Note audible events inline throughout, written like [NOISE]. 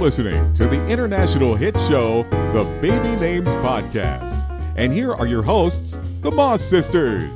Listening to the international hit show, The Baby Names Podcast. And here are your hosts, the Moss Sisters.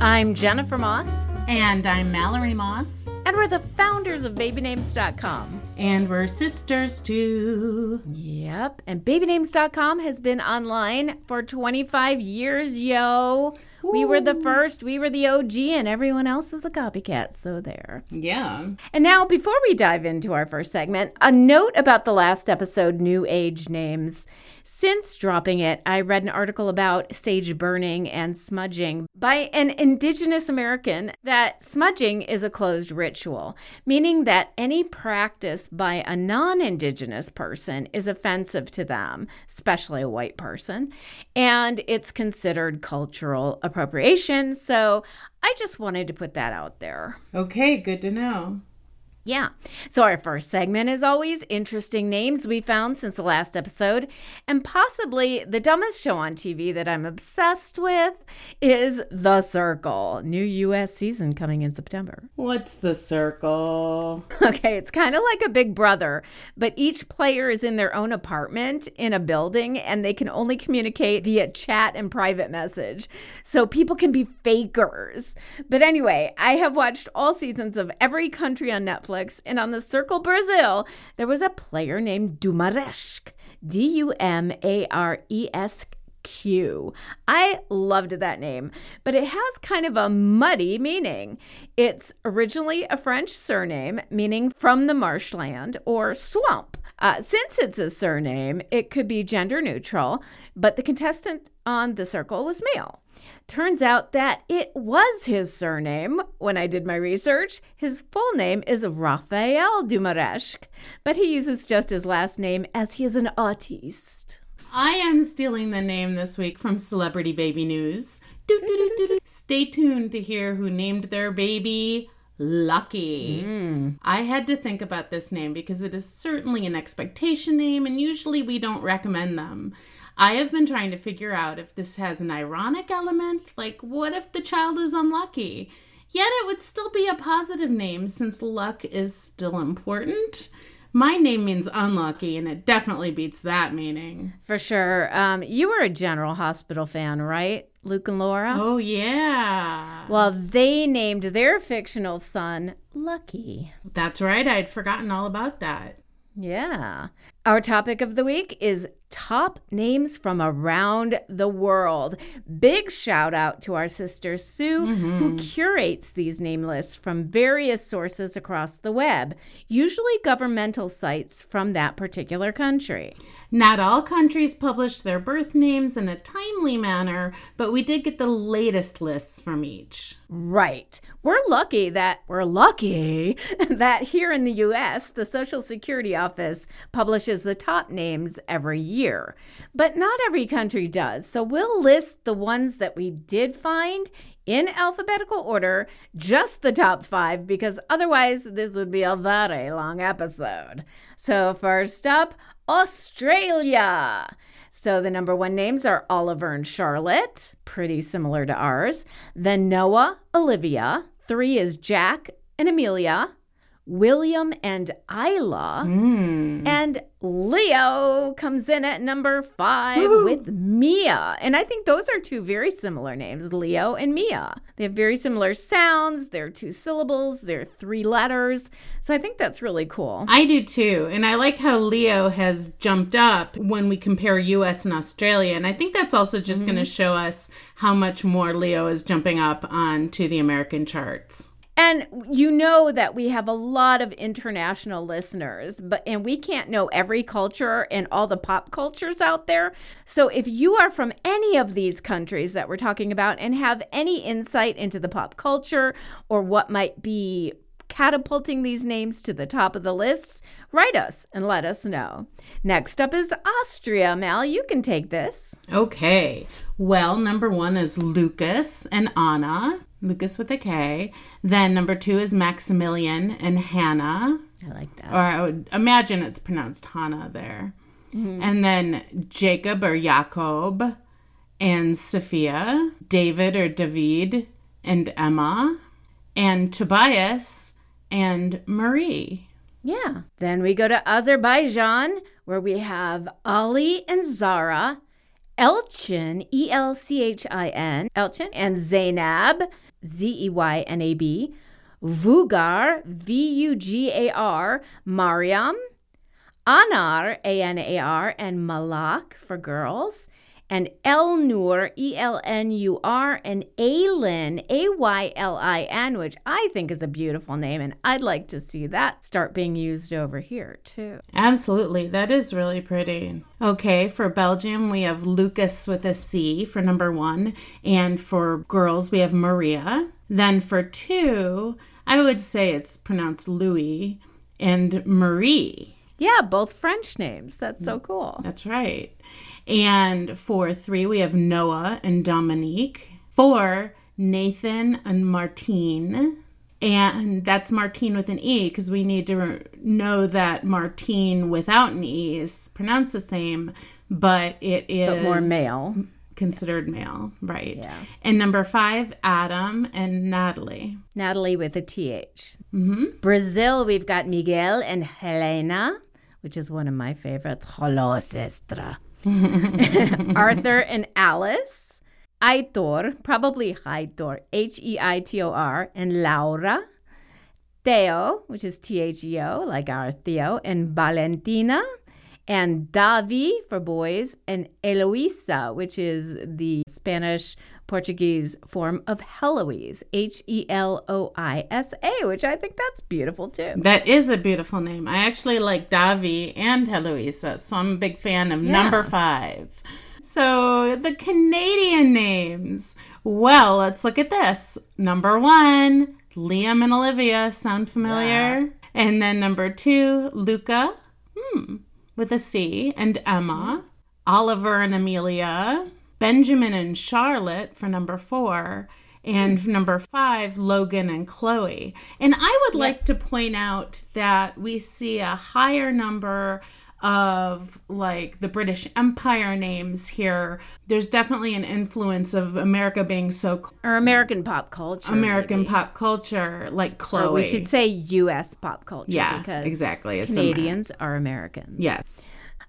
I'm Jennifer Moss. And I'm Mallory Moss. And we're the founders of babynames.com. And we're sisters too. Yep. And babynames.com has been online for 25 years, yo. Ooh. We were the first, we were the OG, and everyone else is a copycat. So there. Yeah. And now, before we dive into our first segment, a note about the last episode, New Age Names. Since dropping it, I read an article about sage burning and smudging by an indigenous American that smudging is a closed ritual, meaning that any practice by a non indigenous person is offensive to them, especially a white person, and it's considered cultural appropriation. So I just wanted to put that out there. Okay, good to know. Yeah. So, our first segment is always interesting names we found since the last episode. And possibly the dumbest show on TV that I'm obsessed with is The Circle, new US season coming in September. What's The Circle? [LAUGHS] Okay, it's kind of like a big brother, but each player is in their own apartment in a building and they can only communicate via chat and private message. So, people can be fakers. But anyway, I have watched all seasons of every country on Netflix Netflix, and on the Circle Brazil, there was a player named Dumaresq. D U M A R E S Q. I loved that name, but it has kind of a muddy meaning. It's originally a French surname meaning from the marshland or swamp. Uh, since it's a surname, it could be gender neutral, but the contestant on the circle was male. Turns out that it was his surname when I did my research. His full name is Raphael Dumaresq, but he uses just his last name as he is an artiste. I am stealing the name this week from Celebrity Baby News. Stay tuned to hear who named their baby Lucky. Mm. I had to think about this name because it is certainly an expectation name, and usually we don't recommend them. I have been trying to figure out if this has an ironic element, like what if the child is unlucky? Yet it would still be a positive name since luck is still important. My name means unlucky, and it definitely beats that meaning. For sure. Um, you were a General Hospital fan, right? Luke and Laura? Oh, yeah. Well, they named their fictional son Lucky. That's right. I'd forgotten all about that. Yeah. Our topic of the week is top names from around the world. Big shout out to our sister Sue, mm-hmm. who curates these name lists from various sources across the web, usually governmental sites from that particular country. Not all countries publish their birth names in a timely manner, but we did get the latest lists from each. Right. We're lucky that we're lucky [LAUGHS] that here in the US, the Social Security Office publishes the top names every year. But not every country does. So we'll list the ones that we did find in alphabetical order, just the top five, because otherwise this would be a very long episode. So, first up, Australia. So the number one names are Oliver and Charlotte, pretty similar to ours. Then Noah, Olivia. Three is Jack and Amelia. William and Isla. Mm. And Leo comes in at number five with Mia. And I think those are two very similar names, Leo and Mia. They have very similar sounds. They're two syllables, they're three letters. So I think that's really cool. I do too. And I like how Leo has jumped up when we compare US and Australia. And I think that's also just mm-hmm. going to show us how much more Leo is jumping up onto the American charts. And you know that we have a lot of international listeners, but and we can't know every culture and all the pop cultures out there. So if you are from any of these countries that we're talking about and have any insight into the pop culture or what might be catapulting these names to the top of the lists, write us and let us know. Next up is Austria. Mal, you can take this. Okay. Well, number one is Lucas and Anna. Lucas with a K. Then number two is Maximilian and Hannah. I like that. Or I would imagine it's pronounced Hannah there. Mm-hmm. And then Jacob or Jacob and Sophia. David or David and Emma. And Tobias and Marie. Yeah. Then we go to Azerbaijan, where we have Ali and Zara, Elchin, E L C H I N, Elchin, and Zeynab, Z E Y N A B, Vugar, V U G A R, Mariam, Anar, A N A R, and Malak for girls, and Elnur, E L N U R, and Aylin, A Y L I N, which I think is a beautiful name, and I'd like to see that start being used over here too. Absolutely. That is really pretty. Okay, for Belgium, we have Lucas with a C for number one. And for girls, we have Maria. Then for two, I would say it's pronounced Louis and Marie. Yeah, both French names. That's so cool. That's right. And for three, we have Noah and Dominique. Four, Nathan and Martine. And that's Martine with an E because we need to know that Martine without an E is pronounced the same, but it is But more male. Considered male, right? Yeah. And number five, Adam and Natalie. Natalie with a TH. Mm-hmm. Brazil, we've got Miguel and Helena, which is one of my favorites. Hello, sister. [LAUGHS] Arthur and Alice. Aitor, probably Heitor, H E I T O R, and Laura. Theo, which is T H E O, like our Theo, and Valentina. And Davi for boys, and Eloisa, which is the Spanish Portuguese form of Heloise, H E L O I S A, which I think that's beautiful too. That is a beautiful name. I actually like Davi and Heloisa, so I'm a big fan of number five. So the Canadian names. Well, let's look at this. Number one, Liam and Olivia. Sound familiar? And then number two, Luca, hmm, with a C, and Emma. Oliver and Amelia. Benjamin and Charlotte for number four. And hmm. number five, Logan and Chloe. And I would like to point out that we see a higher number of like the British Empire names here. There's definitely an influence of America being so cl- Or American pop culture. American maybe. pop culture, like Chloe. Or we should say U.S. pop culture. Yeah, because exactly. It's Canadians are Americans. yeah.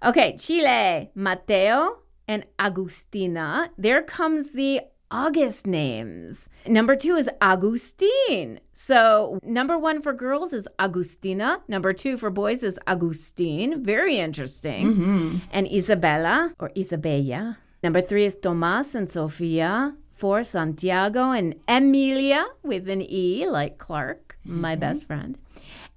Okay, Chile, Mateo and Agustina. There comes the August names. Number two is Agustin. So, number one for girls is Agustina. Number two for boys is Agustin. Very interesting. Mm-hmm. And Isabella or Isabella. Number three is Tomas and Sofia. Four, Santiago and Emilia with an E, like Clark, my mm-hmm. best friend.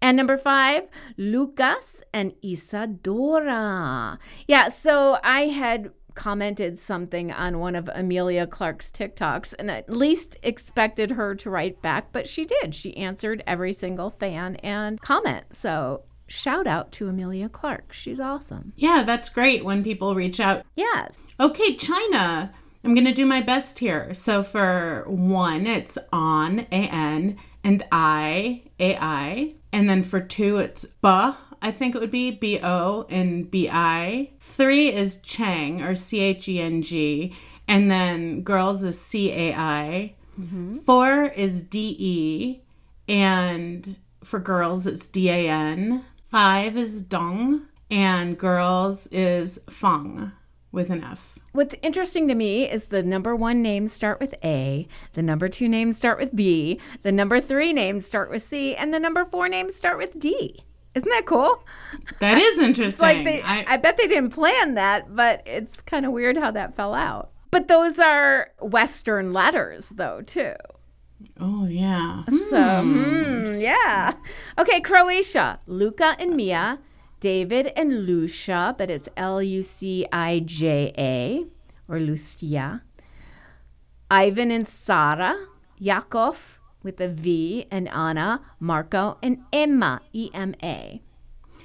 And number five, Lucas and Isadora. Yeah, so I had commented something on one of Amelia Clark's TikToks and at least expected her to write back, but she did. She answered every single fan and comment. So shout out to Amelia Clark. She's awesome. Yeah, that's great when people reach out. Yes. Okay, China. I'm going to do my best here. So for one, it's on, A N, and I, A I. And then for two, it's ba, I think it would be B O and B I. Three is Chang or C H E N G. And then girls is C A I. Mm-hmm. Four is D E. And for girls, it's D A N. Five is Dong. And girls is Feng with an F. What's interesting to me is the number one names start with A, the number two names start with B, the number three names start with C, and the number four names start with D. Isn't that cool? That is [LAUGHS] interesting. Like they, I, I, bet they didn't plan that, but it's kind of weird how that fell out. But those are Western letters, though, too. Oh, yeah. So, hmm, yeah. Okay, Croatia. Luca and Mia, David and Lucia, but it's L U C I J A or Lucia. Ivan and Sara, Yakov with a V, and Anna, Marco, and Emma, E M A.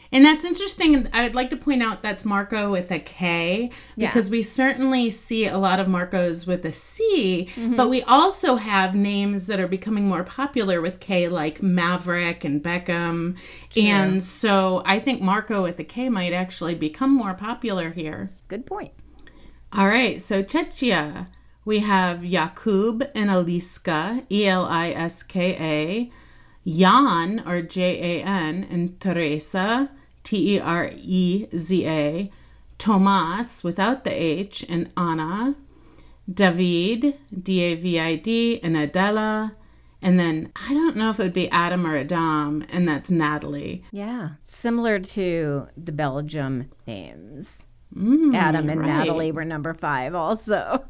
And that's interesting. I'd like to point out that's Marco with a K Yeah. because we certainly see a lot of Marcos with a C, mm-hmm. but we also have names that are becoming more popular with K, like Maverick and Beckham. And so I think Marco with a K might actually become more popular here. Good point. All right, so Czechia. We have Jakub and Eliska, E L I S K A, Jan or J A N, and Tereza, T E R E Z A, Tomas without the H, and Anna, David, D A V I D, and Adela. And then I don't know if it would be Adam or Adam, and that's Natalie. Yeah, similar to the Belgium names. Mm, Adam and right. Natalie were number five also.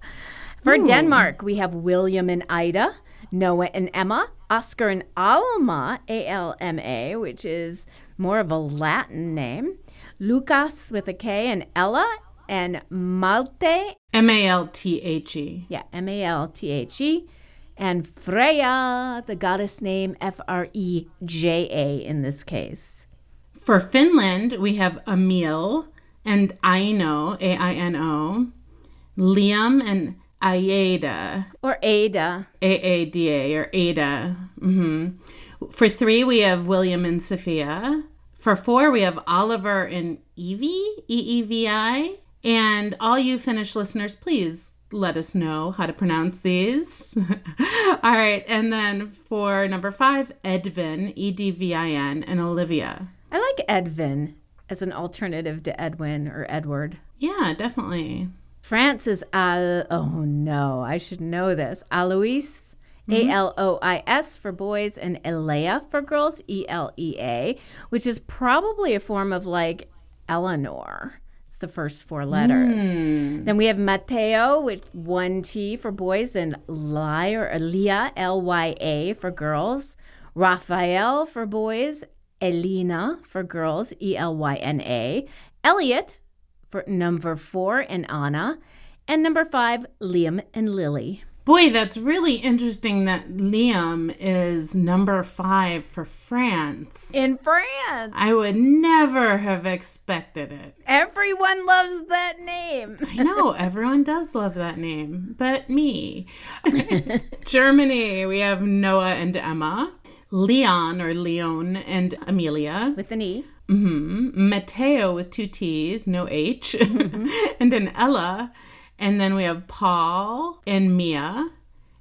For Denmark, we have William and Ida, Noah and Emma, Oscar and Alma, A L M A, which is more of a Latin name, Lucas with a K, and Ella, and Malte, M A L T H E. yeah, M A L T H E, and Freya, the goddess name, F R E J A in this case. For Finland, we have Emil and Aino, A I N O, Liam and Aida, Or Ada. A A D A, or Ada. hmm For three, we have William and Sophia. For four, we have Oliver and Evie, E E V I. And all you Finnish listeners, please let us know how to pronounce these. [LAUGHS] all right. And then for number five, Edvin, E D V I N, and Olivia. I like Edvin as an alternative to Edwin or Edward. Yeah, definitely. France is Al. Oh no, I should know this. Alois, mm-hmm. A L O I S for boys, and Elea for girls, E L E A, which is probably a form of like Eleanor. It's the first four letters. Hmm. Then we have Mateo with one T for boys, and Ly or Elia, uh, L Y A for girls. Raphael for boys, Elena for girls, E L Y N A. Elliot for number four and Anna, and number five, Liam and Lily. Boy, that's really interesting that Liam is number five for France. In France, I would never have expected it. everyone loves that name. I know [LAUGHS] everyone does love that name, but me. [LAUGHS] Germany, we have Noah and Emma, Leon or Leon and Amelia, With an E. hmm Matteo with two T's, no H, [LAUGHS] and then Ella. And then we have Paul and Mia.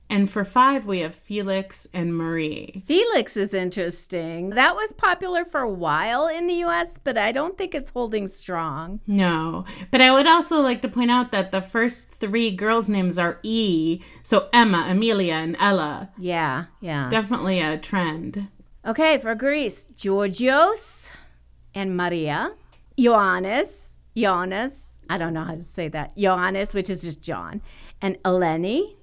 And for five, we have Felix and Marie. Felix is interesting. That was popular for a while in the US, but I don't think it's holding strong. No, but I would also like to point out that the first three girls' names are E. So Emma, Amelia, and Ella. Yeah, yeah. Definitely a trend. Okay, for Greece, Georgios and Maria, Ioannis, Ioannis, I don't know how to say that, Ioannis, which is just John, and Eleni,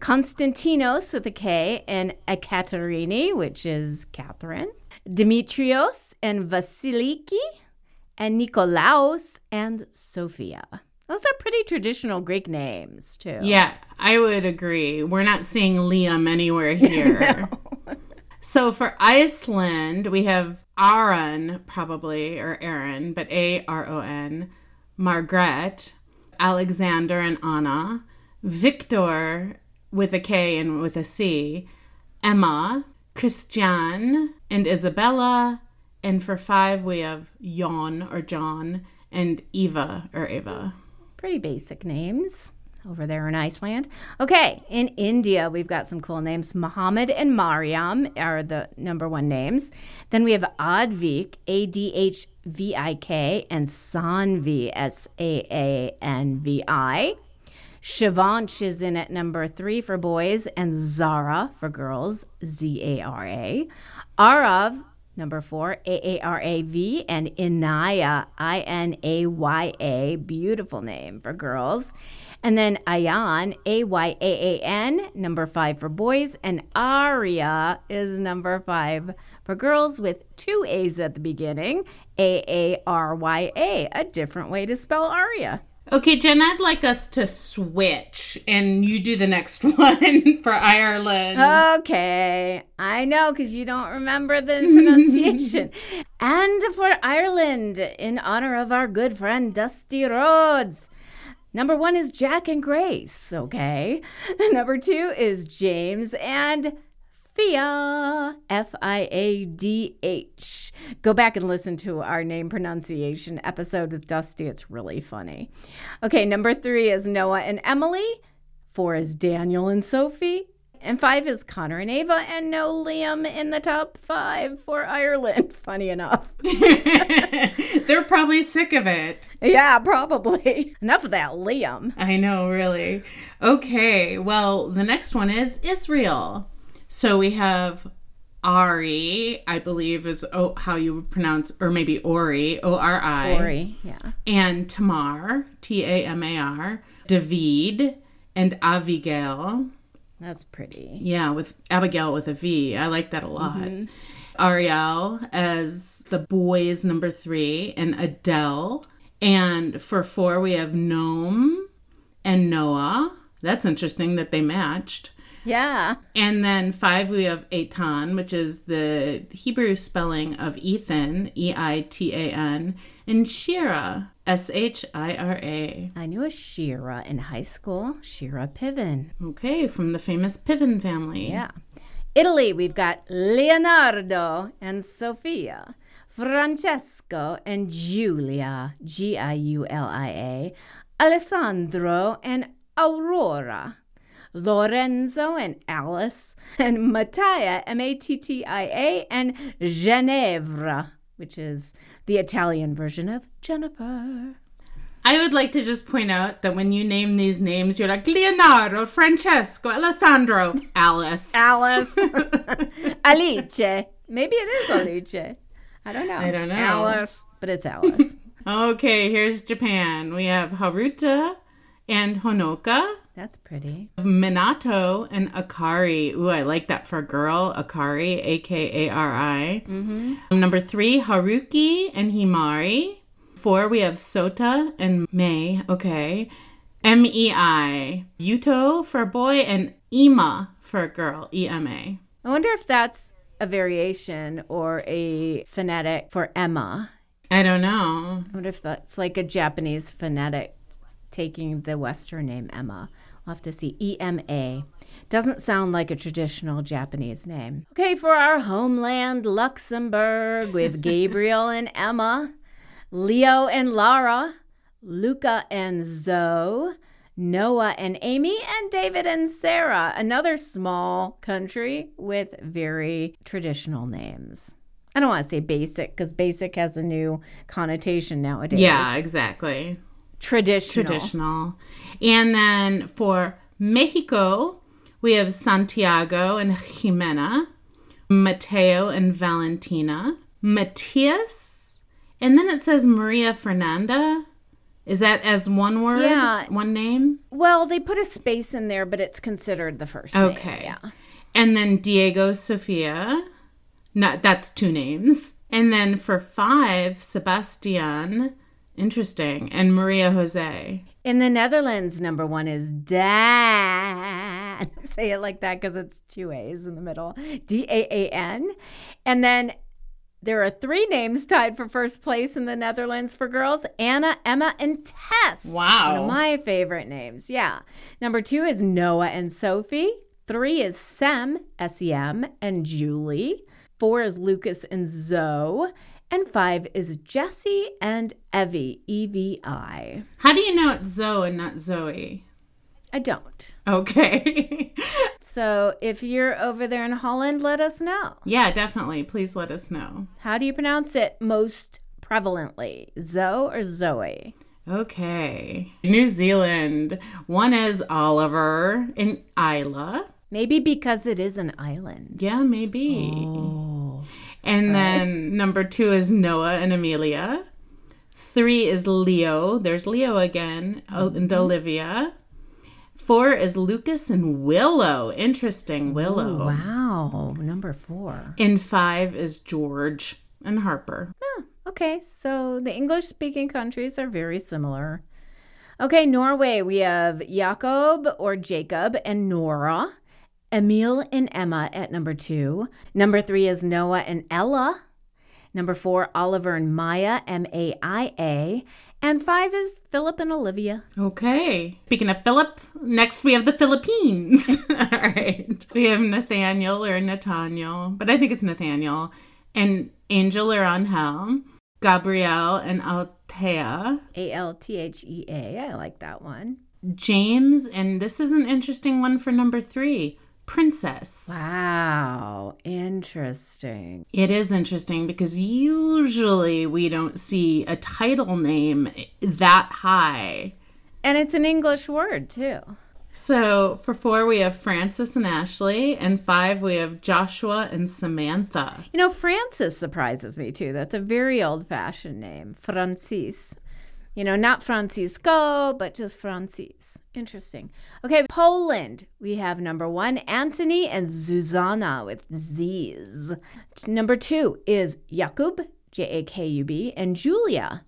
Konstantinos with a K, and Ekaterini, which is Catherine, Dimitrios and Vasiliki, and Nikolaos and Sophia. Those are pretty traditional Greek names, too. Yeah, I would agree. We're not seeing Liam anywhere [LAUGHS] here. So for Iceland, we have Aron, probably, or Aaron, but A R O N, Margaret, Alexander and Anna, Victor with a K and with a C, Emma, Christian, and Isabella. And for five, we have Jon or John and Eva or Eva. Pretty basic names over there in Iceland. Okay, in India, we've got some cool names. Muhammad and Mariam are the number one names. Then we have Advik, A D H V I K, and Sanvi, S A A N V I. Shivansh is in at number three for boys, and Zara for girls, Z A R A. Arav, number four, A A R A V, and Inaya, I N A Y A, beautiful name for girls. And then Ayan, A Y A A N, number five for boys. And Aria is number five for girls with two A's at the beginning. A A R Y A, a different way to spell Aria. Okay, Jen, I'd like us to switch and you do the next [LAUGHS] one for Ireland. Okay, I know because you don't remember the [LAUGHS] pronunciation. [LAUGHS] and for Ireland, in honor of our good friend Dusty Rhodes. Number one is Jack and Grace, okay? [LAUGHS] Number two is James and Fiadh, F I A D H. Go back and listen to our name pronunciation episode with Dusty. It's really funny. Okay, number three is Noah and Emily. Four is Daniel and Sophie. And five is Connor and Ava, and no Liam in the top five for Ireland. [LAUGHS] Funny enough. [LAUGHS] They're probably sick of it. yeah, probably. [LAUGHS] Enough of that Liam. I know, really. Okay, well, the next one is Israel. So we have Ari, I believe is oh, how you would pronounce, or maybe Ori, O R I. Ori, yeah. And Tamar, T A M A R. David and Abigail. That's pretty. Yeah, with Abigail with a V. I like that a lot. Mm-hmm. Ariel as the boys number three, and Adele. And for four, we have Noam and Noah. That's interesting that they matched. Yeah. And then five, we have Eitan, which is the Hebrew spelling of Ethan, E I T A N, and Shira, S H I R A. I knew a Shira in high school, Shira Piven. Okay, from the famous Piven family. Yeah. Italy, we've got Leonardo and Sofia, Francesco and Giulia, G I U L I A, Alessandro and Aurora, Lorenzo and Alice, and Mattia, M A T T I A, and Ginevra, which is the Italian version of Jennifer. I would like to just point out that when you name these names, you're like Leonardo, Francesco, Alessandro, Alice. Alice. [LAUGHS] [LAUGHS] Alice. Maybe it is Alice. I don't know. I don't know. Alice, but it's Alice. [LAUGHS] okay, here's Japan. We have Haruta and Honoka. That's pretty. Minato and Akari. Ooh, I like that for a girl. Akari, A K A R I. Mm-hmm. Number three, Haruki and Himari. Four, we have Sota and Mei. Okay. M E I. Yuto for a boy and Ima for a girl. E M A. I wonder if that's a variation or a phonetic for Emma. I don't know. I wonder if that's like a Japanese phonetic taking the Western name Emma. We'll have to see. E M A. Doesn't sound like a traditional Japanese name. Okay, for our homeland, Luxembourg, we have [LAUGHS] Gabriel and Emma, Leo and Lara, Luca and Zoe, Noah and Amy, and David and Sarah. Another small country with very traditional names. I don't want to say basic because basic has a new connotation nowadays. Yeah, exactly. Traditional. Traditional. And then for Mexico, we have Santiago and Jimena, Mateo and Valentina, Matias, and then it says Maria Fernanda. Is that as one word? Yeah. One name? Well, they put a space in there, but it's considered the first name. Okay. Yeah. And then Diego Sofia. Not that's two names. And then for five, Sebastian. Interesting. And Maria Jose. In the Netherlands, number one is Daan. [LAUGHS] Say it like that because it's two A's in the middle. D A A N. And then there are three names tied for first place in the Netherlands for girls Anna, Emma, and Tess. Wow. One of my favorite names. Yeah. Number two is Noah and Sophie. Three is Sem, S E M, and Julie. Four is Lucas and Zoe. And five is Jesse and Evie, E V I. How do you know it's Zoe and not Zoe? I don't. Okay. [LAUGHS] So if you're over there in Holland, let us know. yeah, definitely. Please let us know. How do you pronounce it most prevalently? Zoe or Zoe? Okay. New Zealand. One is Oliver and Isla. Maybe because it is an island. Yeah, maybe. Oh. And then number two is Noah and Amelia. Three is Leo. There's Leo again. Oh, And mm-hmm. Olivia. Four is Lucas and Willow. Interesting, Willow. Oh, wow. Number four. And five is George and Harper. Oh, okay. So the English speaking countries are very similar. Okay, Norway, we have Jakob or Jacob and Nora. Emil and Emma at number two. Number three is Noah and Ella. Number four, Oliver and Maya, M A I A. And five is Philip and Olivia. Okay. Speaking of Philip, next we have the Philippines. [LAUGHS] All right. We have Nathaniel or Nathaniel, but I think it's Nathaniel. And Angel or Angel. Gabrielle and Altea. A L T H E A. I like that one. James, and this is an interesting one for number three Princess. Wow. Interesting. It is interesting because usually we don't see a title name that high. And it's an English word, too. So for four, we have Francis and Ashley, and five, we have Joshua and Samantha. You know, Francis surprises me, too. That's a very old fashioned name, Francis. You know, not Francisco, but just Francis. Interesting. Okay, Poland. We have number one, Anthony and Zuzana with Z's. Number two is Jakub, J A K U B, and Julia.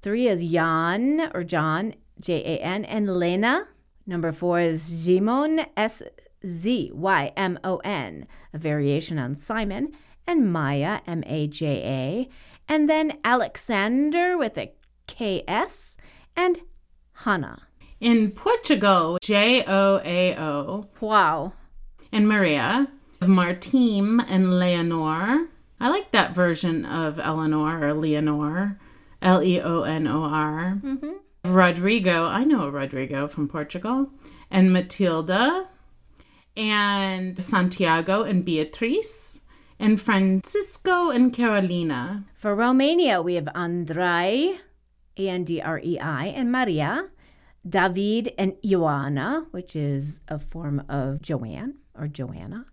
Three is Jan or John, J A N, and Lena. Number four is Szymon, S Z Y M O N, a variation on Simon, and Maya, M A J A, and then Alexander with a KS, and Hannah. In Portugal, J O A O. Wow. And Maria, Martim, and Leonor. I like that version of Eleanor or Leonor, L E O N O R. Mm-hmm. Rodrigo, I know Rodrigo from Portugal, and Matilda, and Santiago and Beatrice, and Francisco and Carolina. For Romania, we have Andrei, A N D R E I, and Maria, David and Ioana, which is a form of Joanne or Joanna,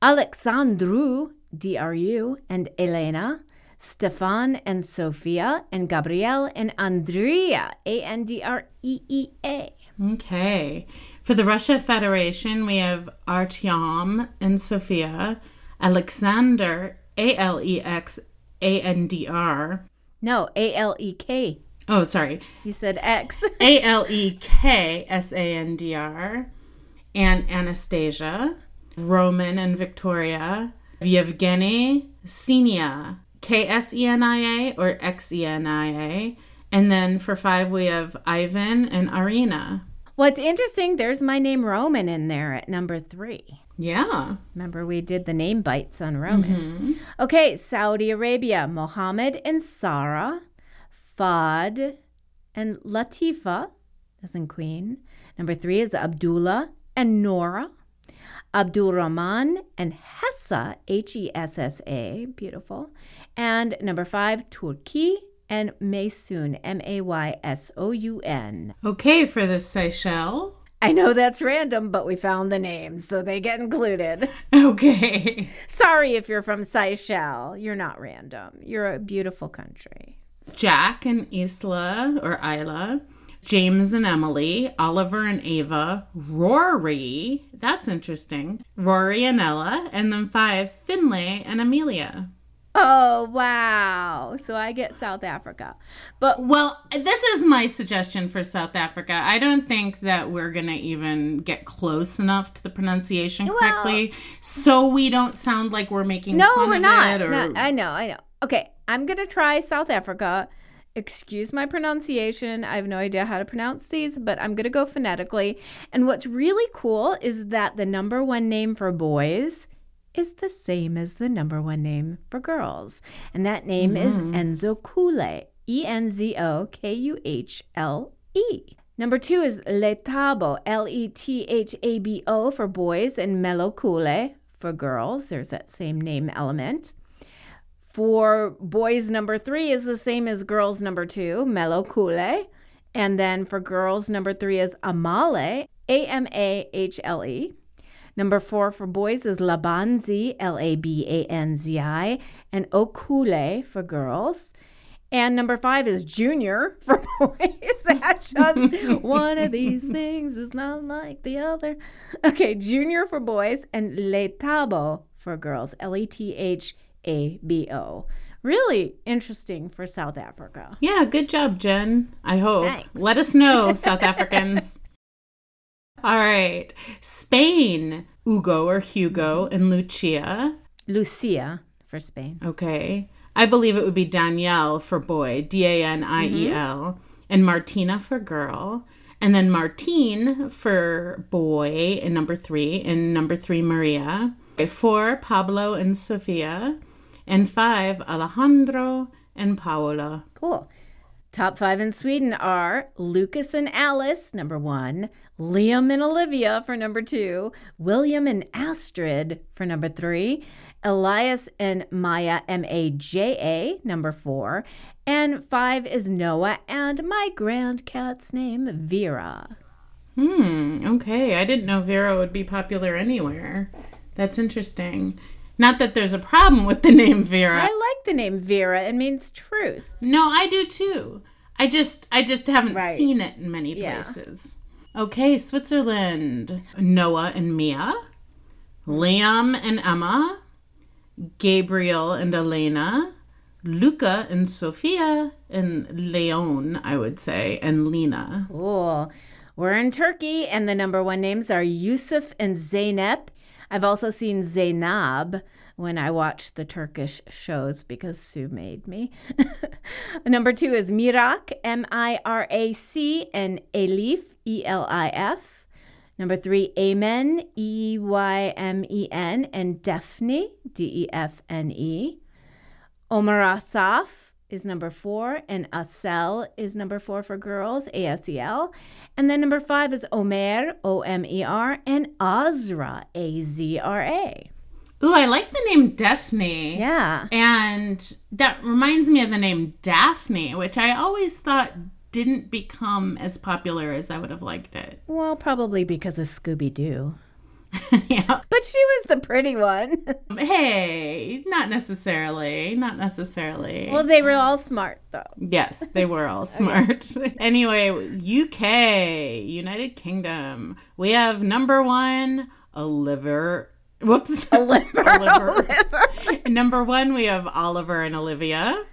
Alexandru, D R U, and Elena, Stefan and Sophia, and Gabrielle and Andreea, A N D R E E A. Okay. For the Russia Federation, we have Artyom and Sophia, Alexander, A L E X A N D R. No, A L E K. Oh, sorry. You said X. [LAUGHS] A L E K S A N D R. And Anastasia, Roman and Victoria, Yevgeny, Senia, K S E N I A or X E N I A. And then for five, we have Ivan and Arena. What's interesting, there's my name Roman in there at number three. Yeah. Remember, we did the name bites on Roman. Mm-hmm. Okay, Saudi Arabia, Mohammed and Sarah, Fad and Latifa, as in Queen. Number three is Abdullah and Nora, Abdul Rahman and Hessa, H E S S A, beautiful. And number five, Turki and Maysoon, M A Y S O U N. Okay, for the Seychelles. I know that's random, but we found the names, so they get included. [LAUGHS] Okay. Sorry if you're from Seychelles. You're not random. You're a beautiful country. Jack and Isla or Isla, James and Emily, Oliver and Ava, Rory, that's interesting, Rory and Ella, and then five, Finlay and Amelia. Oh, wow. So I get South Africa. But Well, this is my suggestion for South Africa. I don't think that we're going to even get close enough to the pronunciation Well- correctly, so we don't sound like we're making no, fun we're of not. it. Or... No, I know, I know. Okay, I'm going to try South Africa. Excuse my pronunciation. I have no idea how to pronounce these, but I'm going to go phonetically. And what's really cool is that the number one name for boys is the same as the number one name for girls. And that name is mm. Enzokuhle, E N Z O K U H L E. Number two is Lethabo, L E T H A B O for boys, and Melokuhle for girls. There's that same name element. For boys, number three is the same as girls, number two, Melokuhle. And then for girls, number three is Amahle, A M A H L E. Number four for boys is Labanzi, L A B A N Z I, and Okuhle for girls. And number five is Junior for [LAUGHS] boys. [LAUGHS] That's just [LAUGHS] one of these things is not like the other. Okay, Junior for boys and Lethabo for girls. L E T H A B O. Really interesting for South Africa. Yeah, good job, Jen. I hope. Thanks. Let us know, [LAUGHS] South Africans. All right. Spain, Hugo or Hugo and Lucia. Lucia for Spain. Okay. I believe it would be Danielle for boy, D A N I E L, mm-hmm. and Martina for girl. And then Martine for boy in number three, and number three, Maria. Four, Pablo and Sofia. And five, Alejandro and Paola. Cool. Top five in Sweden are Lucas and Alice, number one, Liam and Olivia for number two, William and Astrid for number three, Elias and Maya, M A J A, number four, and five is Noah and my grand cat's name, Vera. Hmm, okay. I didn't know Vera would be popular anywhere. That's interesting. Not that there's a problem with the [LAUGHS] name Vera. I like the name Vera. It means truth. No, I do too. I just I just haven't Right. seen it in many Yeah. places. Okay, Switzerland. Noah and Mia. Liam and Emma. Gabriel and Elena. Luca and Sophia and Leon, I would say, and Lena. Cool. We're in Turkey, and the number one names are Yusuf and Zeynep. I've also seen Zeynab when I watched the Turkish shows because Sue made me. [LAUGHS] number two is Mirak, M I R A C, and Elif, E L I F. Number three, Eymen, E Y M E N, and Defne, D E F N E. Omar Asaf is number four, and Asel is number four for girls, A S E L. And then number five is Omer, O M E R, and Azra, A Z R A. Ooh, I like the name Daphne. Yeah. And that reminds me of the name Daphne, which I always thought didn't become as popular as I would have liked it. Well, probably because of Scooby Doo. [LAUGHS] yeah. But she was the pretty one. [LAUGHS] Hey, not necessarily. Not necessarily. well, they were all smart, though. yes, they were all [LAUGHS] smart. anyway, UK, United Kingdom. We have number one, Oliver. Whoops. Oliver. Oliver. Number one, we have Oliver and Olivia.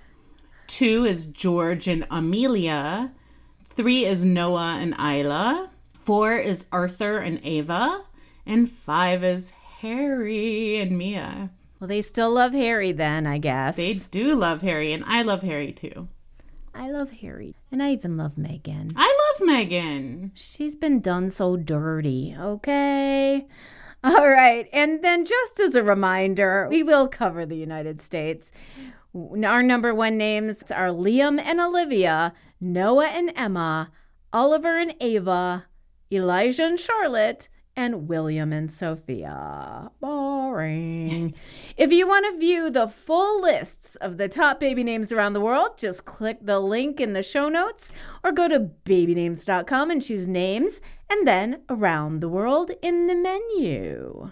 Two is George and Amelia. Three is Noah and Isla. Four is Arthur and Ava. And five is Harry and Mia. Well, they still love Harry then, I guess. They do love Harry, and I love Harry too. I love Harry. And I even love Meghan. I love Meghan. She's been done so dirty, okay? All right. And then, just as a reminder, we will cover the United States. Our number one names are Liam and Olivia, Noah and Emma, Oliver and Ava, Elijah and Charlotte, and William and Sophia. Boring. if you want to view the full lists of the top baby names around the world, just click the link in the show notes or go to babynames.com and choose names and then around the world in the menu.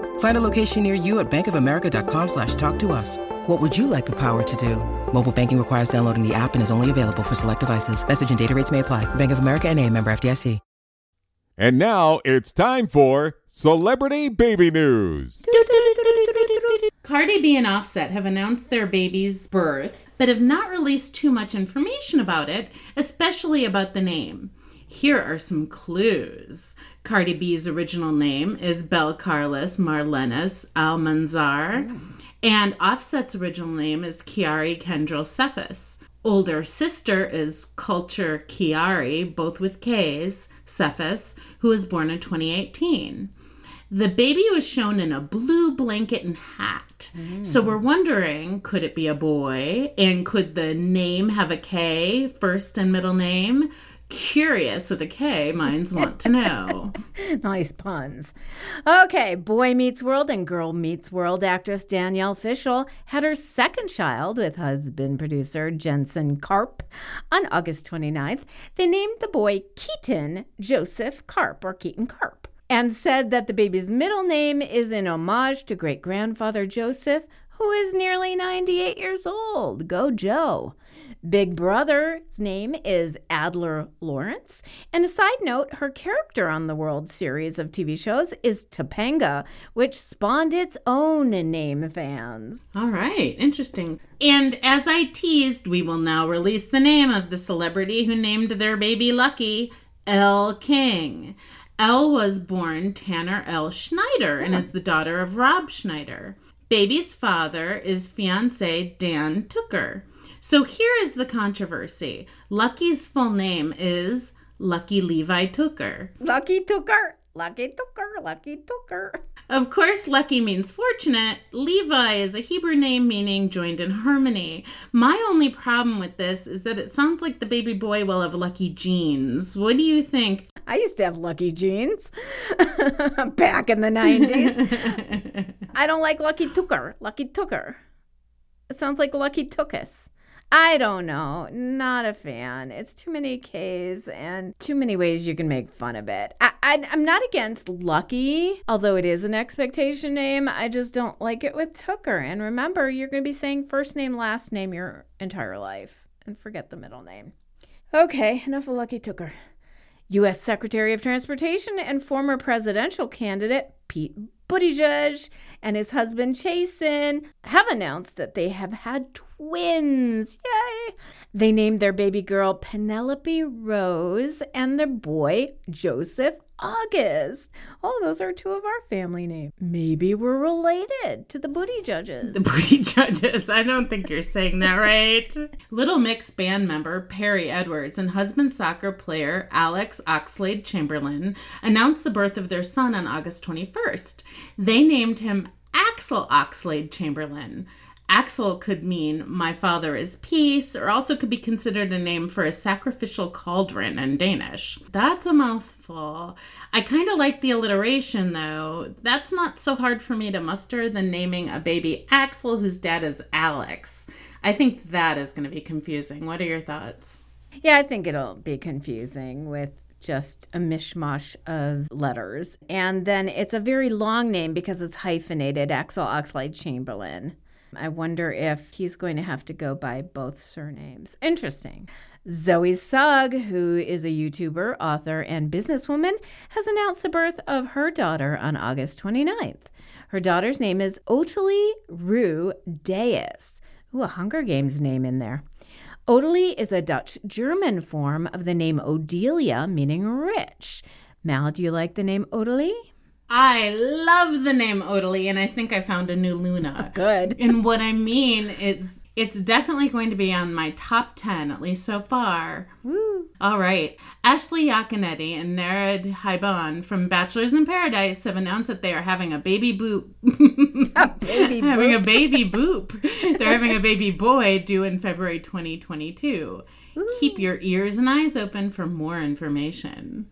Find a location near you at bankofamerica.com slash talk to us. What would you like the power to do? Mobile banking requires downloading the app and is only available for select devices. Message and data rates may apply. Bank of America and a member FDIC. And now it's time for Celebrity Baby News. Cardi B and Offset have announced their baby's birth, but have not released too much information about it, especially about the name. Here are some clues. Cardi B's original name is Belcalis Marlenis Almanzar, and Offset's original name is Kiari Kendrell Cephas. Older sister is Kulture Kiari, both with K's, Cephas, who was born in 2018. The baby was shown in a blue blanket and hat. So we're wondering could it be a boy? And could the name have a K, first and middle name? Curious with a K, minds want to know. [LAUGHS] nice puns. Okay, Boy Meets World and Girl Meets World actress Danielle Fishel had her second child with husband producer Jensen Karp on August 29th. They named the boy Keaton Joseph Karp or Keaton Karp and said that the baby's middle name is in homage to great grandfather Joseph, who is nearly 98 years old. Go, Joe. Big Brother's name is Adler Lawrence. And a side note, her character on the World Series of TV shows is Topanga, which spawned its own name fans. All right, interesting. And as I teased, we will now release the name of the celebrity who named their baby Lucky, Elle King. Elle was born Tanner Elle Schneider and is the daughter of Rob Schneider. Baby's father is fiance Dan Tooker. So here is the controversy. Lucky's full name is Lucky Levi Tooker. Lucky Tooker, Lucky Tooker, Lucky Tooker. Of course, Lucky means fortunate. Levi is a Hebrew name meaning joined in harmony. My only problem with this is that it sounds like the baby boy will have lucky genes. What do you think? I used to have lucky jeans [LAUGHS] back in the 90s. [LAUGHS] I don't like Lucky Tooker. Lucky Tooker. It sounds like Lucky Tookus. I don't know. Not a fan. It's too many K's and too many ways you can make fun of it. I, I, I'm not against Lucky, although it is an expectation name. I just don't like it with Tooker. And remember, you're going to be saying first name, last name your entire life and forget the middle name. Okay, enough of Lucky Tooker. U.S. Secretary of Transportation and former presidential candidate Pete Buttigieg and his husband Chasten have announced that they have had twins. Yay! They named their baby girl Penelope Rose and their boy Joseph August. Oh, those are two of our family names. Maybe we're related to the Booty Judges. The booty [LAUGHS] judges. I don't think you're saying that right. [LAUGHS] Little Mix band member Perrie Edwards and husband soccer player Alex Oxlade Chamberlain announced the birth of their son on August 21st. They named him Axel Oxlade Chamberlain. Axel could mean my father is peace, or also could be considered a name for a sacrificial cauldron in Danish. That's a mouthful. I kind of like the alliteration though. That's not so hard for me to muster than naming a baby Axel whose dad is Alex. I think that is going to be confusing. What are your thoughts? Yeah, I think it'll be confusing with just a mishmash of letters. And then it's a very long name because it's hyphenated Axel Oxlade Chamberlain. I wonder if he's going to have to go by both surnames. Interesting. Zoe Sugg, who is a YouTuber, author, and businesswoman, has announced the birth of her daughter on August 29th. Her daughter's name is Ottilie Rue Deyes. Ooh, a Hunger Games name in there. Ottilie is a Dutch German form of the name Odelia, meaning rich. Mal, do you like the name Otilie? I love the name Ottilie, and I think I found a new Luna. Oh, good. And what I mean is, it's definitely going to be on my top 10, at least so far. Woo. All right. Ashley Iaconetti and Jared Haibon from Bachelors in Paradise have announced that they are having a baby boop. [LAUGHS] a Baby boop. [LAUGHS] having a baby boop. [LAUGHS] They're having a baby boy due in February 2022. Keep your ears and eyes open for more information.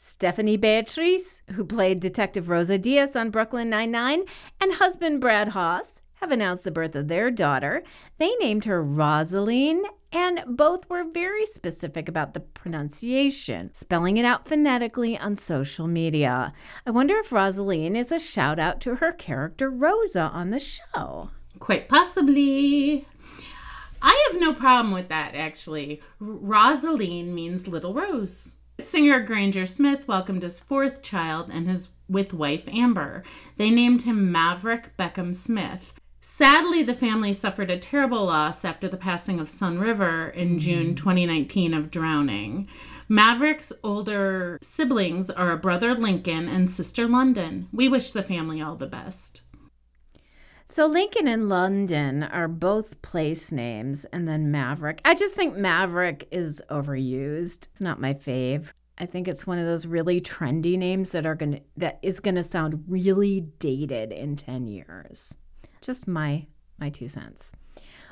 Stephanie Beatriz, who played Detective Rosa Diaz on Brooklyn Nine-Nine, and husband Brad Hoss have announced the birth of their daughter. They named her Rosaline, and both were very specific about the pronunciation, spelling it out phonetically on social media. I wonder if Rosaline is a shout out to her character Rosa on the show. Quite possibly. I have no problem with that, actually. Rosaline means little rose. Singer Granger Smith welcomed his fourth child and his with wife Amber. They named him Maverick Beckham Smith. Sadly, the family suffered a terrible loss after the passing of son River in mm-hmm. June 2019 of drowning. Maverick's older siblings are a brother Lincoln and sister London. We wish the family all the best. So Lincoln and London are both place names, and then Maverick. I just think Maverick is overused. It's not my fave. I think it's one of those really trendy names that are gonna that is gonna sound really dated in ten years. Just my my two cents.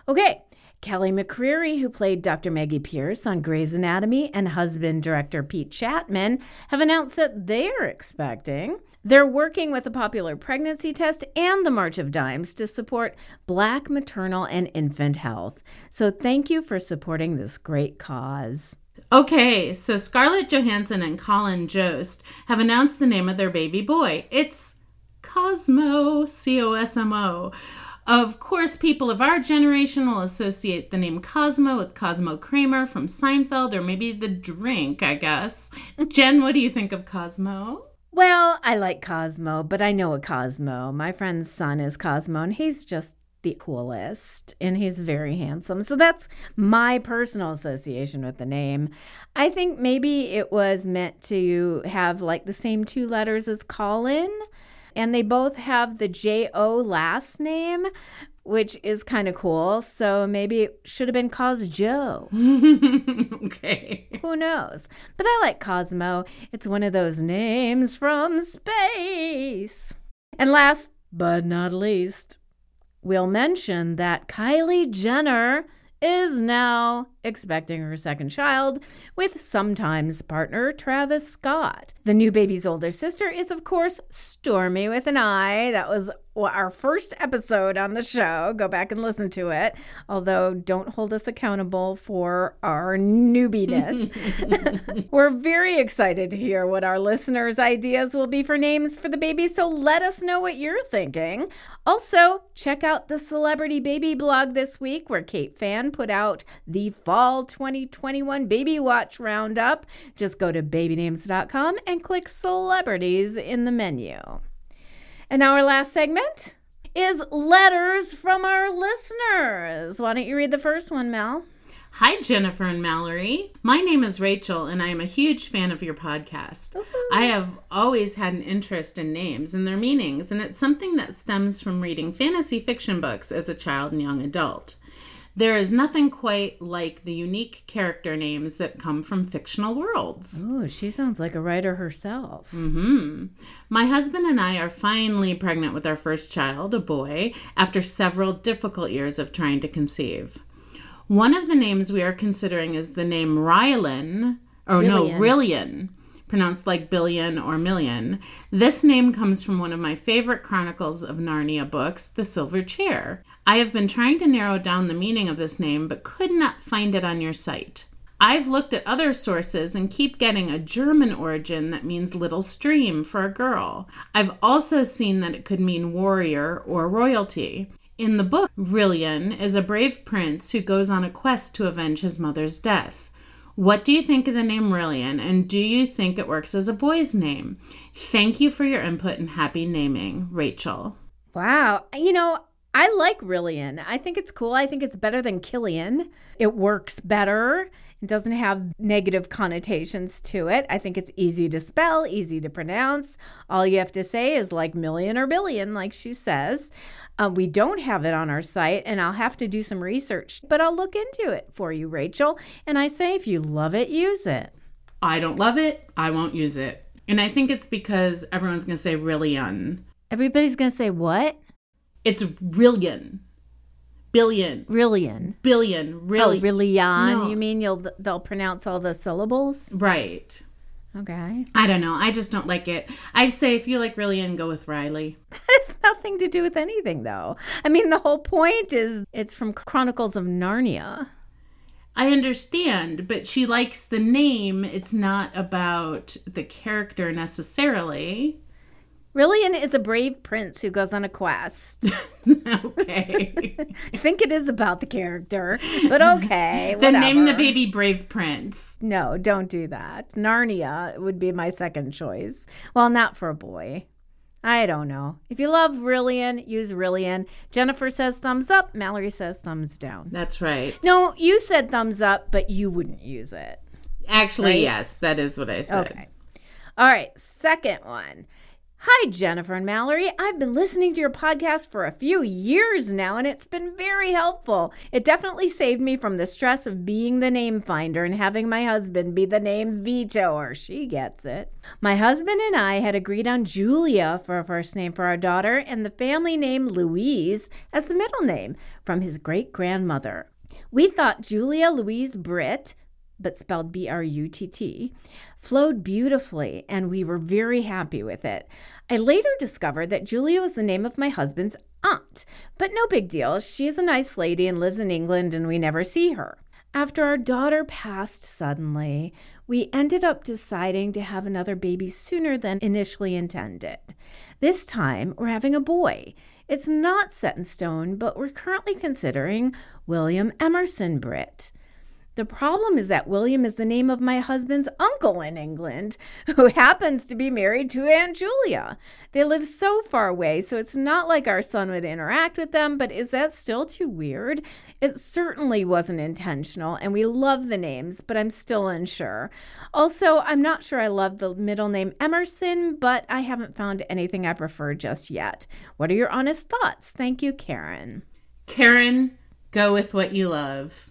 Okay, Kelly McCreary, who played Dr. Maggie Pierce on Grey's Anatomy, and husband director Pete Chatmon have announced that they are expecting. They're working with a popular pregnancy test and the March of Dimes to support Black maternal and infant health. So thank you for supporting this great cause. Okay, so Scarlett Johansson and Colin Jost have announced the name of their baby boy. It's Cosmo, C O S M O. Of course, people of our generation will associate the name Cosmo with Cosmo Kramer from Seinfeld or maybe the drink, I guess. Jen, what do you think of Cosmo? Well, I like Cosmo, but I know a Cosmo. My friend's son is Cosmo, and he's just the coolest and he's very handsome. So that's my personal association with the name. I think maybe it was meant to have like the same two letters as Colin, and they both have the J O last name, which is kind of cool. So maybe it should have been Cos Joe. [LAUGHS] okay. Who knows? But I like Cosmo. It's one of those names from space. And last but not least, we'll mention that Kylie Jenner is now expecting her second child with sometimes partner Travis Scott. The new baby's older sister is, of course, Stormi with an I. That was our first episode on the show. Go back and listen to it. Although, don't hold us accountable for our newbiness. [LAUGHS] We're very excited to hear what our listeners' ideas will be for names for the baby, so let us know what you're thinking. Also, check out the Celebrity Baby blog this week where Kate Fan put out the Fall 2021 Baby Watch Roundup. Just go to babynames.com and click Celebrities in the menu. And our last segment is letters from our listeners. Why don't you read the first one, Mel? Hi, Jennifer and Mallory. My name is Rachel, and I am a huge fan of your podcast. I have always had an interest in names and their meanings, and it's something that stems from reading fantasy fiction books as a child and young adult. There is nothing quite like the unique character names that come from fictional worlds. Oh, she sounds like a writer herself. Mm-hmm. My husband and I are finally pregnant with our first child, a boy, after several difficult years of trying to conceive. One of the names we are considering is the name Rylan, or no, Rillian. Pronounced like billion or million. This name comes from one of my favorite Chronicles of Narnia books, The Silver Chair. I have been trying to narrow down the meaning of this name, but could not find it on your site. I've looked at other sources and keep getting a German origin that means little stream for a girl. I've also seen that it could mean warrior or royalty. In the book, Rillian is a brave prince who goes on a quest to avenge his mother's death. What do you think of the name Rillian, and do you think it works as a boy's name? Thank you for your input and happy naming, Rachel. Wow. You know, I like Rillian. I think it's cool. I think it's better than Killian. It works better. It doesn't have negative connotations to it. I think it's easy to spell, easy to pronounce. All you have to say is like million or billion, like she says. Uh, we don't have it on our site, and I'll have to do some research, but I'll look into it for you, Rachel. And I say, if you love it, use it. I don't love it, I won't use it. And I think it's because everyone's going to say Rillian. Everybody's going to say, what? It's Rillian. Billion. Rillian. Billion. Really. Oh. No. You mean you'll they'll pronounce all the syllables? Right. Okay. I don't know. I just don't like it. I say if you like Rillian, go with Riley. [LAUGHS] That has nothing to do with anything, though. I mean, the whole point is it's from Chronicles of Narnia. I understand, but she likes the name. It's not about the character necessarily. Rillian is a brave prince who goes on a quest. [LAUGHS] okay. I [LAUGHS] think it is about the character, but [LAUGHS] okay. then name the baby Brave Prince. No, don't do that. Narnia would be my second choice. Well, not for a boy. I don't know. If you love Rillian, use Rillian. Jennifer says thumbs up. Mallory says thumbs down. That's right. No, you said thumbs up, but you wouldn't use it. Actually, Right? yes, that is what I said. Okay. All right. Second one. Hi, Jennifer and Mallory. I've been listening to your podcast for a few years now, and it's been very helpful. It definitely saved me from the stress of being the name finder and having my husband be the name vetoer. She gets it. My husband and I had agreed on Julia for a first name for our daughter and the family name Louise as the middle name from his great grandmother. We thought Julia Louise Britt but spelled B R U T T, flowed beautifully, and we were very happy with it. I later discovered that Julia was the name of my husband's aunt, but no big deal. She is a nice lady and lives in England, and we never see her. After our daughter passed suddenly, we ended up deciding to have another baby sooner than initially intended. This time, we're having a boy. It's not set in stone, but we're currently considering William Emerson Britt. The problem is that William is the name of my husband's uncle in England, [LAUGHS] who happens to be married to Aunt Julia. They live so far away, so it's not like our son would interact with them, but is that still too weird? It certainly wasn't intentional, and we love the names, but I'm still unsure. Also, I'm not sure I love the middle name Emerson, but I haven't found anything I prefer just yet. What are your honest thoughts? Thank you, Karen. Karen, go with what you love.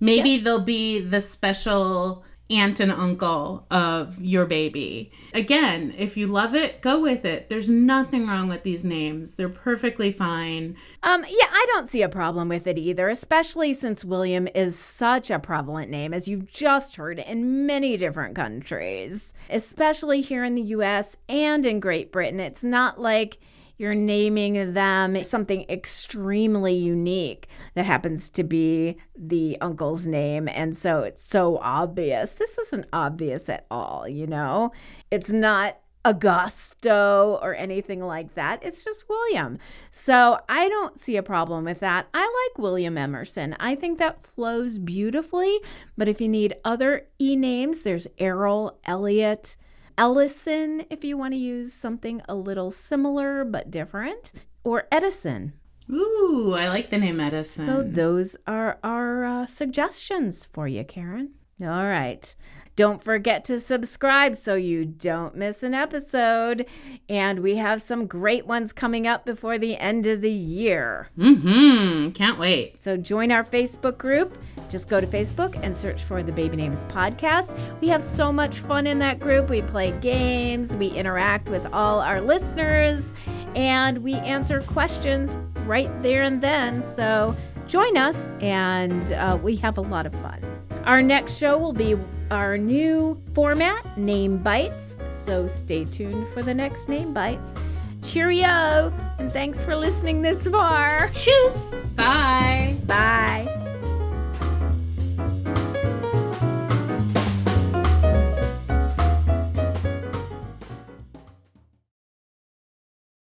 Maybe they'll be the special aunt and uncle of your baby. Again, if you love it, go with it. There's nothing wrong with these names. They're perfectly fine. Um, yeah, I don't see a problem with it either, especially since William is such a prevalent name, as you've just heard, in many different countries, especially here in the US and in Great Britain. It's not like you're naming them something extremely unique that happens to be the uncle's name. And so it's so obvious. This isn't obvious at all, you know? It's not Augusto or anything like that. It's just William. So I don't see a problem with that. I like William Emerson. I think that flows beautifully. But if you need other e names, there's Errol, Elliot, Ellison, if you want to use something a little similar but different, or Edison. Ooh, I like the name Edison. So those are our uh, suggestions for you, Karen. All right. Don't forget to subscribe so you don't miss an episode. And we have some great ones coming up before the end of the year. mm-hmm. Can't wait. So join our Facebook group. Just go to Facebook and search for the Baby Names Podcast. We have so much fun in that group. We play games, we interact with all our listeners, and we answer questions right there and then. So join us, and uh, we have a lot of fun. Our next show will be our new format, Name Bites. So stay tuned for the next Name Bites. Cheerio, and thanks for listening this far. Tschüss. Bye. Bye.